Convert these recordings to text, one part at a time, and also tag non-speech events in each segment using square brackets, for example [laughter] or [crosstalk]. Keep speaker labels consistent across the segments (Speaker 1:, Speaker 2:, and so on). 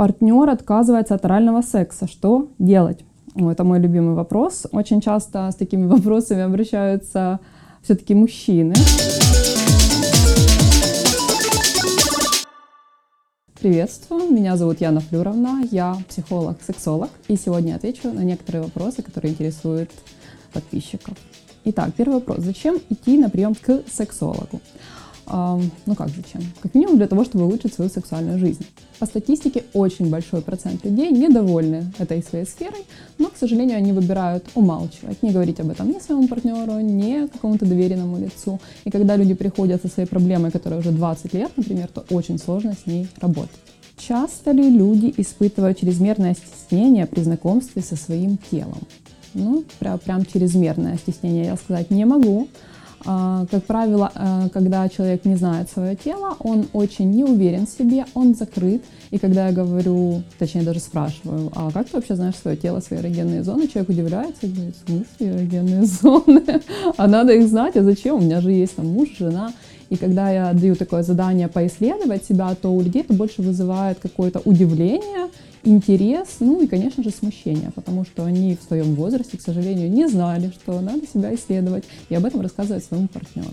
Speaker 1: Партнер отказывается от орального секса. Что делать? Это мой любимый вопрос. Очень часто с такими [laughs] вопросами обращаются все-таки мужчины. Приветствую, меня зовут Яна Флюровна, я психолог-сексолог, и сегодня отвечу на некоторые вопросы, которые интересуют подписчиков. Итак, первый вопрос. Зачем идти на прием к сексологу? Ну как зачем? Как минимум для того, чтобы улучшить свою сексуальную жизнь. По статистике очень большой процент людей недовольны этой своей сферой, но, к сожалению, они выбирают умалчивать, не говорить об этом ни своему партнеру, ни какому-то доверенному лицу. И когда люди приходят со своей проблемой, которая уже 20 лет, например, то очень сложно с ней работать. Часто ли люди испытывают чрезмерное стеснение при знакомстве со своим телом? Ну, прям, прям чрезмерное стеснение я сказать не могу, как правило, э, когда человек не знает свое тело, он очень не уверен в себе, он закрыт. И когда я говорю, точнее даже спрашиваю, а как ты вообще знаешь свое тело, свои эрогенные зоны, человек удивляется и говорит, в смысле эрогенные [laughs] зоны? А надо их знать, а зачем? У меня же есть там муж, жена. И когда я даю такое задание поисследовать себя, то у людей это больше вызывает какое-то удивление интерес, ну и, конечно же, смущение, потому что они в своем возрасте, к сожалению, не знали, что надо себя исследовать, и об этом рассказывать своему партнеру.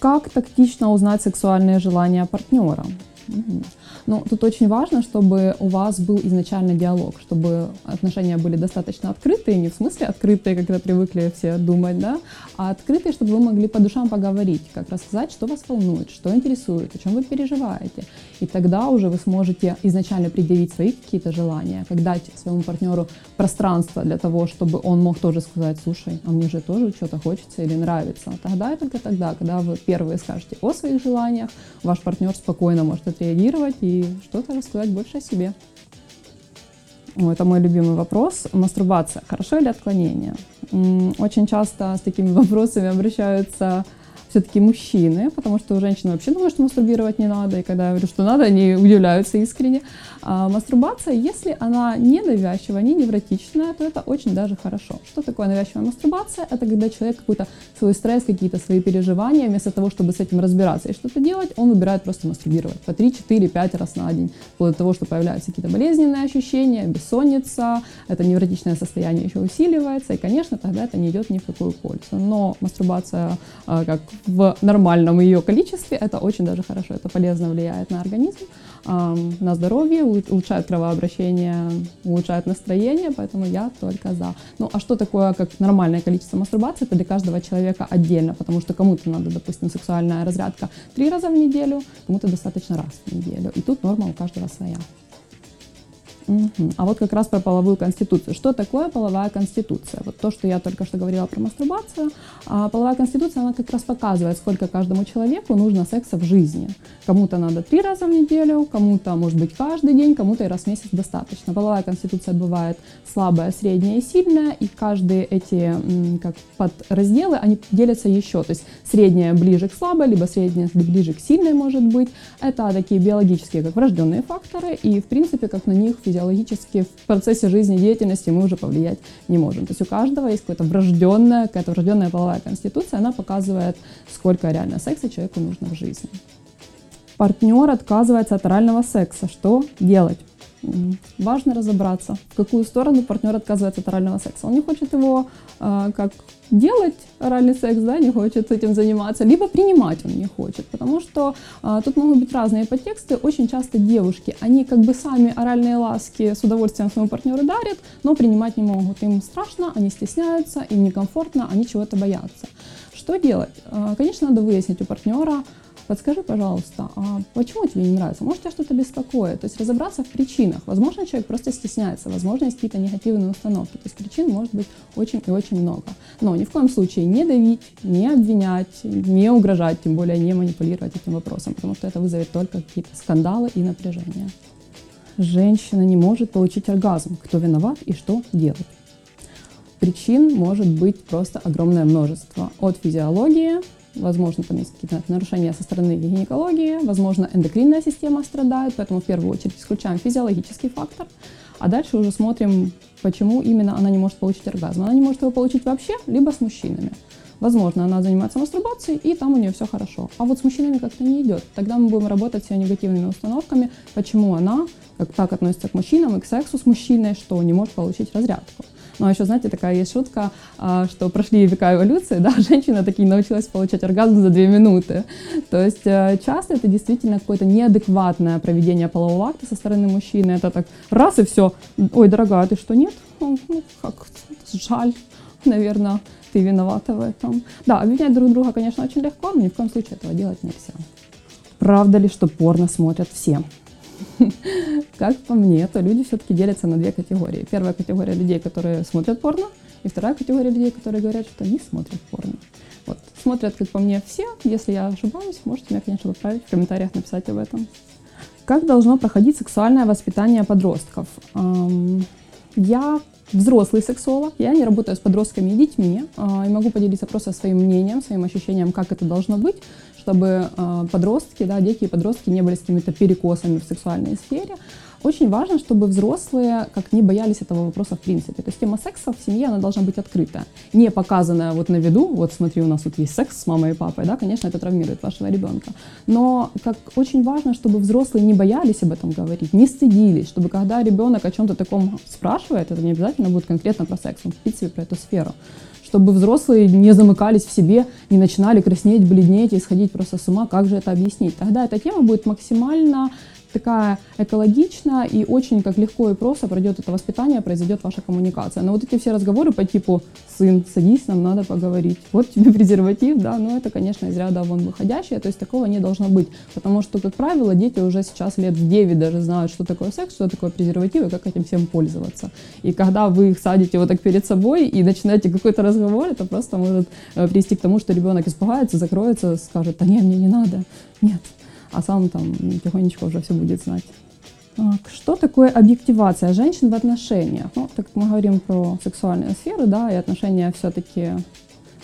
Speaker 1: Как тактично узнать сексуальные желания партнера? Угу. Но тут очень важно, чтобы у вас был изначально диалог, чтобы отношения были достаточно открытые, не в смысле открытые, когда привыкли все думать, да, а открытые, чтобы вы могли по душам поговорить, как рассказать, что вас волнует, что интересует, о чем вы переживаете. И тогда уже вы сможете изначально предъявить свои какие-то желания, как дать своему партнеру пространство для того, чтобы он мог тоже сказать, слушай, а мне же тоже что-то хочется или нравится. Тогда и только тогда, когда вы первые скажете о своих желаниях, ваш партнер спокойно может отреагировать и что-то рассказать больше о себе. Это мой любимый вопрос. Мастурбация. Хорошо или отклонение? Очень часто с такими [laughs] вопросами обращаются все-таки мужчины, потому что у женщин вообще думают, что мастурбировать не надо, и когда я говорю, что надо, они удивляются искренне. А мастурбация, если она не навязчивая, не невротичная, то это очень даже хорошо. Что такое навязчивая мастурбация? Это когда человек какой-то свой стресс, какие-то свои переживания, вместо того, чтобы с этим разбираться и что-то делать, он выбирает просто мастурбировать по 3, 4, 5 раз на день, вплоть до того, что появляются какие-то болезненные ощущения, бессонница, это невротичное состояние еще усиливается, и, конечно, тогда это не идет ни в какую пользу. Но мастурбация, а, как в нормальном ее количестве, это очень даже хорошо, это полезно влияет на организм, на здоровье, улучшает кровообращение, улучшает настроение, поэтому я только за. Ну а что такое как нормальное количество мастурбации? Это для каждого человека отдельно, потому что кому-то надо, допустим, сексуальная разрядка три раза в неделю, кому-то достаточно раз в неделю. И тут норма у каждого своя. А вот как раз про половую конституцию. Что такое половая конституция? Вот то, что я только что говорила про мастурбацию. А половая конституция, она как раз показывает, сколько каждому человеку нужно секса в жизни. Кому-то надо три раза в неделю, кому-то, может быть, каждый день, кому-то и раз в месяц достаточно. Половая конституция бывает слабая, средняя и сильная, и каждые эти как подразделы, они делятся еще. То есть средняя ближе к слабой, либо средняя ближе к сильной может быть. Это такие биологические, как врожденные факторы, и, в принципе, как на них физиологически в процессе жизни деятельности мы уже повлиять не можем. То есть у каждого есть какая-то врожденная, какая-то врожденная половая конституция, она показывает, сколько реально секса человеку нужно в жизни. Партнер отказывается от орального секса. Что делать? важно разобраться, в какую сторону партнер отказывается от орального секса. Он не хочет его э, как делать оральный секс, да, не хочет этим заниматься, либо принимать он не хочет, потому что э, тут могут быть разные подтексты. Очень часто девушки, они как бы сами оральные ласки с удовольствием своему партнеру дарят, но принимать не могут. Им страшно, они стесняются, им некомфортно, они чего-то боятся. Что делать? Э, конечно, надо выяснить у партнера, подскажи, пожалуйста, а почему тебе не нравится? Может, тебя что-то беспокоит? То есть разобраться в причинах. Возможно, человек просто стесняется, возможно, есть какие-то негативные установки. То есть причин может быть очень и очень много. Но ни в коем случае не давить, не обвинять, не угрожать, тем более не манипулировать этим вопросом, потому что это вызовет только какие-то скандалы и напряжение. Женщина не может получить оргазм. Кто виноват и что делать? Причин может быть просто огромное множество. От физиологии возможно, там есть какие-то нарушения со стороны гинекологии, возможно, эндокринная система страдает, поэтому в первую очередь исключаем физиологический фактор, а дальше уже смотрим, почему именно она не может получить оргазм. Она не может его получить вообще, либо с мужчинами. возможно, она занимается мастурбацией, и там у нее все хорошо. А вот с мужчинами как-то не идет. Тогда мы будем работать с ее негативными установками, почему она как так относится к мужчинам и к сексу с мужчиной, что не может получить разрядку. Ну, а еще, знаете, такая есть шутка, а, что прошли века эволюции, [laughs] да, женщина таки научилась получать оргазм за две минуты. То есть э, часто это действительно какое-то неадекватное проведение полового акта со стороны мужчины. Это так раз и все. Ой, дорогая, ты что, нет? Ну, ну как, жаль, наверное, ты виновата в этом. Да, обвинять друг друга, конечно, очень легко, но ни в коем случае этого делать нельзя. Правда ли, что порно смотрят все? Как по мне, то люди все-таки делятся на две категории. Первая категория людей, которые смотрят порно, и вторая категория людей, которые говорят, что не смотрят порно. Вот. Смотрят, как по мне, все. Если я ошибаюсь, можете меня, конечно, поправить в комментариях, написать об этом. Как должно проходить сексуальное воспитание подростков? Я взрослый сексолог, я не работаю с подростками и детьми, а, и могу поделиться просто своим мнением, своим ощущением, как это должно быть, чтобы а, подростки, да, дети и подростки не были с какими-то перекосами в сексуальной сфере. Очень важно, чтобы взрослые как не боялись этого вопроса в принципе. То есть тема секса в семье, она должна быть открытая. Не показанная вот на виду, вот смотри, у нас тут есть секс с мамой и папой, да, конечно, это травмирует вашего ребенка. Но как очень важно, чтобы взрослые не боялись об этом говорить, не стыдились, чтобы когда ребенок о чем-то таком спрашивает, это не обязательно будет конкретно про секс, но в принципе про эту сферу, чтобы взрослые не замыкались в себе, не начинали краснеть, бледнеть и сходить просто с ума, как же это объяснить. Тогда эта тема будет максимально такая экологичная и очень как легко и просто пройдет это воспитание, произойдет ваша коммуникация. Но вот эти все разговоры по типу «сын, садись, нам надо поговорить», вот тебе презерватив, да, но это, конечно, из ряда вон выходящее, то есть такого не должно быть, потому что, как правило, дети уже сейчас лет в 9 даже знают, что такое секс, что такое презерватив и как этим всем пользоваться. И когда вы их садите вот так перед собой и начинаете какой-то разговор, это просто может э, привести к тому, что ребенок испугается, закроется, скажет, да нет, мне не надо, нет, а сам там тихонечко уже все будет знать. Что такое объективация женщин в отношениях? Ну, так как мы говорим про сексуальную сферу, да, и отношения все-таки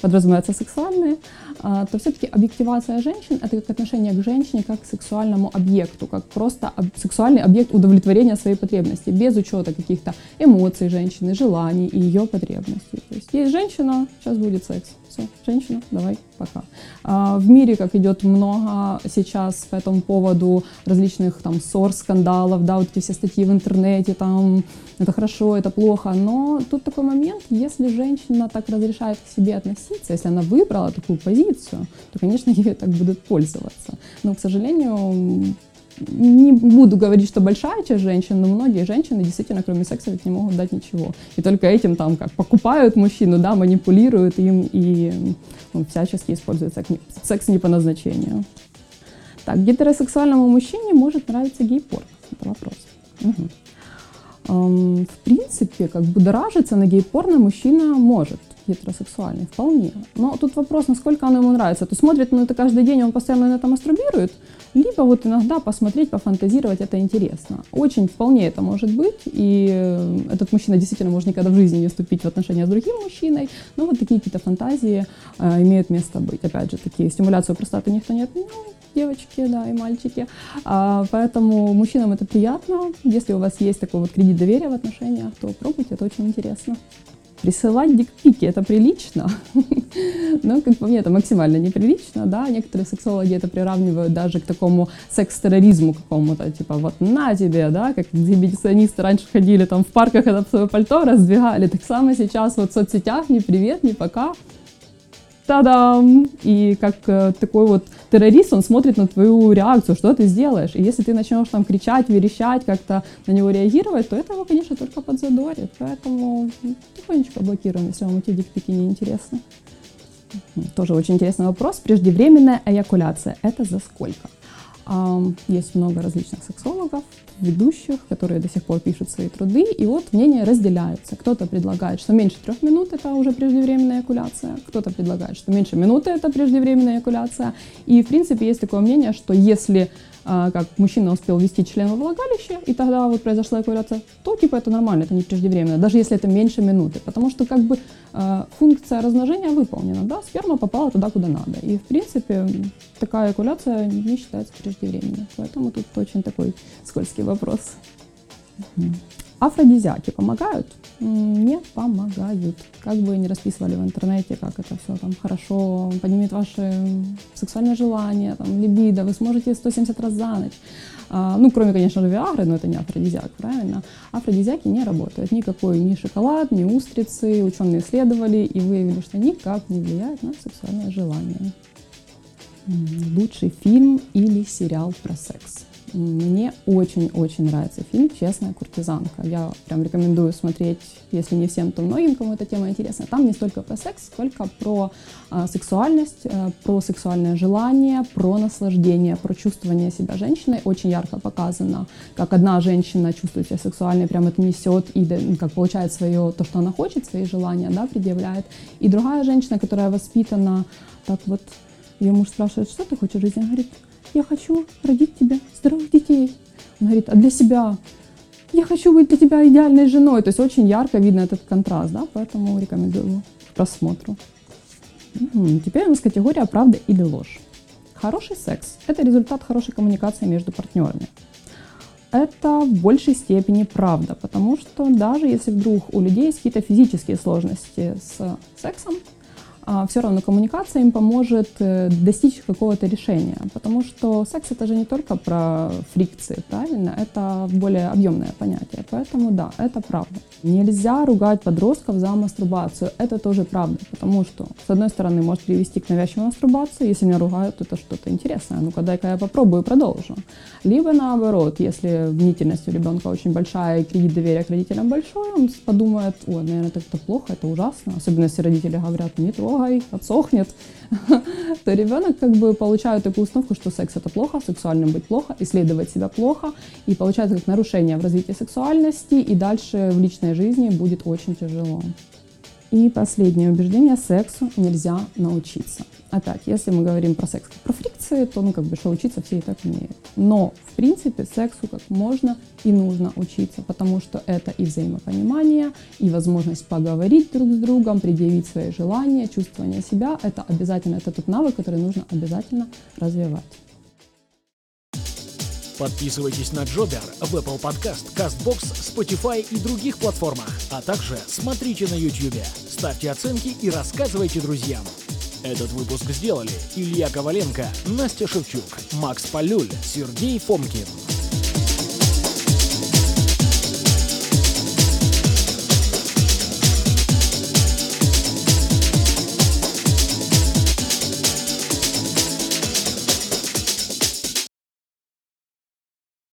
Speaker 1: подразумеваются сексуальные, а, то все-таки объективация женщин — это как отношение к женщине как к сексуальному объекту, как просто сексуальный объект удовлетворения своей потребности, без учета каких-то эмоций женщины, желаний и ее потребностей. То есть есть женщина, сейчас будет секс все, женщина, давай, пока. А, в мире, как идет много сейчас по этому поводу различных там ссор, скандалов, да, вот эти все статьи в интернете, там, это хорошо, это плохо, но тут такой момент, если женщина так разрешает к себе относиться, если она выбрала такую позицию, то, конечно, [laughs] ей так будут пользоваться. Но, к сожалению, не буду говорить, что большая часть женщин, но многие женщины действительно, кроме секса, ведь не могут дать ничего. И только этим там как покупают мужчину, да, манипулируют им и ну, всячески используют секс не по назначению. Так, гетеросексуальному мужчине может нравиться гей-порно. Это вопрос. Угу. В принципе, как бы будоражиться на гей-порно мужчина может гетеросексуальный, вполне. Но тут вопрос, насколько оно ему нравится. То смотрит на это каждый день, он постоянно на это мастурбирует, либо вот иногда посмотреть, пофантазировать, это интересно. Очень вполне это может быть, и э, этот мужчина действительно может никогда в жизни не вступить в отношения с другим мужчиной, но вот такие какие-то фантазии э, имеют место быть. Опять же, такие стимуляцию простаты никто не отменял, девочки, да, и мальчики. А, поэтому мужчинам это приятно. Если у вас есть такой вот кредит доверия в отношениях, то пробуйте, это очень интересно. Присылать дикпики – это прилично, [laughs] но, как по мне, это максимально неприлично, да, некоторые сексологи это приравнивают даже к такому секс-терроризму какому-то, типа вот на тебе, да, как экзибиционисты раньше ходили там в парках, это свое пальто раздвигали, так само сейчас вот в соцсетях ни привет, ни пока, та-дам! И как э, такой вот террорист, он смотрит на твою реакцию, что ты сделаешь. И если ты начнешь там кричать, верещать, как-то на него реагировать, то это его, конечно, только подзадорит. Поэтому тихонечко блокируем, если вам эти дикпики не интересны. Тоже очень интересный вопрос. Преждевременная эякуляция. Это за сколько? Есть много различных сексологов, ведущих, которые до сих пор пишут свои труды, и вот мнения разделяются. Кто-то предлагает, что меньше трех минут это уже преждевременная экуляция, кто-то предлагает, что меньше минуты это преждевременная экуляция. И, в принципе, есть такое мнение, что если как мужчина успел ввести член во влагалище, и тогда вот произошла экуляция, то типа это нормально, это не преждевременно, даже если это меньше минуты, потому что как бы а, функция размножения выполнена, да, сперма попала туда, куда надо, и в принципе такая экуляция не считается преждевременной, поэтому тут очень такой скользкий вопрос. Афродизиаки помогают? Не помогают. Как бы не расписывали в интернете, как это все там хорошо поднимет ваше сексуальное желание, там, либидо, вы сможете 170 раз за ночь. А, ну, кроме, конечно же, Виагры, но это не афродизиак, правильно? Афродизиаки не работают. Никакой ни шоколад, ни устрицы. Ученые исследовали и выявили, что никак не влияет на сексуальное желание. Лучший фильм или сериал про секс? Мне очень-очень нравится фильм «Честная куртизанка». Я прям рекомендую смотреть, если не всем, то многим, кому эта тема интересна. Там не столько про секс, сколько про а, сексуальность, а, про сексуальное желание, про наслаждение, про чувствование себя женщиной. Очень ярко показано, как одна женщина чувствует себя сексуальной, прям это несет и ну, как получает свое, то, что она хочет, свои желания, да, предъявляет. И другая женщина, которая воспитана так вот, ее муж спрашивает, что ты хочешь в жизни? Она говорит, я хочу родить тебе здоровых детей. Он говорит, а для себя? Я хочу быть для тебя идеальной женой. То есть очень ярко видно этот контраст, да, поэтому рекомендую к просмотру. Теперь у нас категория правда или ложь. Хороший секс – это результат хорошей коммуникации между партнерами. Это в большей степени правда, потому что даже если вдруг у людей есть какие-то физические сложности с сексом, а все равно коммуникация им поможет э, достичь какого-то решения. Потому что секс это же не только про фрикции, правильно? Это более объемное понятие. Поэтому да, это правда. Нельзя ругать подростков за мастурбацию. Это тоже правда. Потому что, с одной стороны, может привести к навязчивой мастурбации. Если меня ругают, то это что-то интересное. Ну-ка, дай-ка я попробую продолжу. Либо наоборот, если мнительность у ребенка очень большая и кредит доверия к родителям большой, он подумает, ой, наверное, это плохо, это ужасно. Особенно если родители говорят, не трогай трогай, отсохнет, [laughs] то ребенок как бы получает такую установку, что секс это плохо, сексуальным быть плохо, исследовать себя плохо, и получается как нарушение в развитии сексуальности, и дальше в личной жизни будет очень тяжело. И последнее убеждение, сексу нельзя научиться. Опять, если мы говорим про секс как про фрикции, то, ну, как бы, что учиться все и так умеют. Но, в принципе, сексу как можно и нужно учиться, потому что это и взаимопонимание, и возможность поговорить друг с другом, предъявить свои желания, чувствование себя. Это обязательно, это тот навык, который нужно обязательно развивать.
Speaker 2: Подписывайтесь на Джобер в Apple Podcast, CastBox, Spotify и других платформах, а также смотрите на YouTube, ставьте оценки и рассказывайте друзьям. Этот выпуск сделали Илья Коваленко, Настя Шевчук, Макс Полюль, Сергей Фомкин.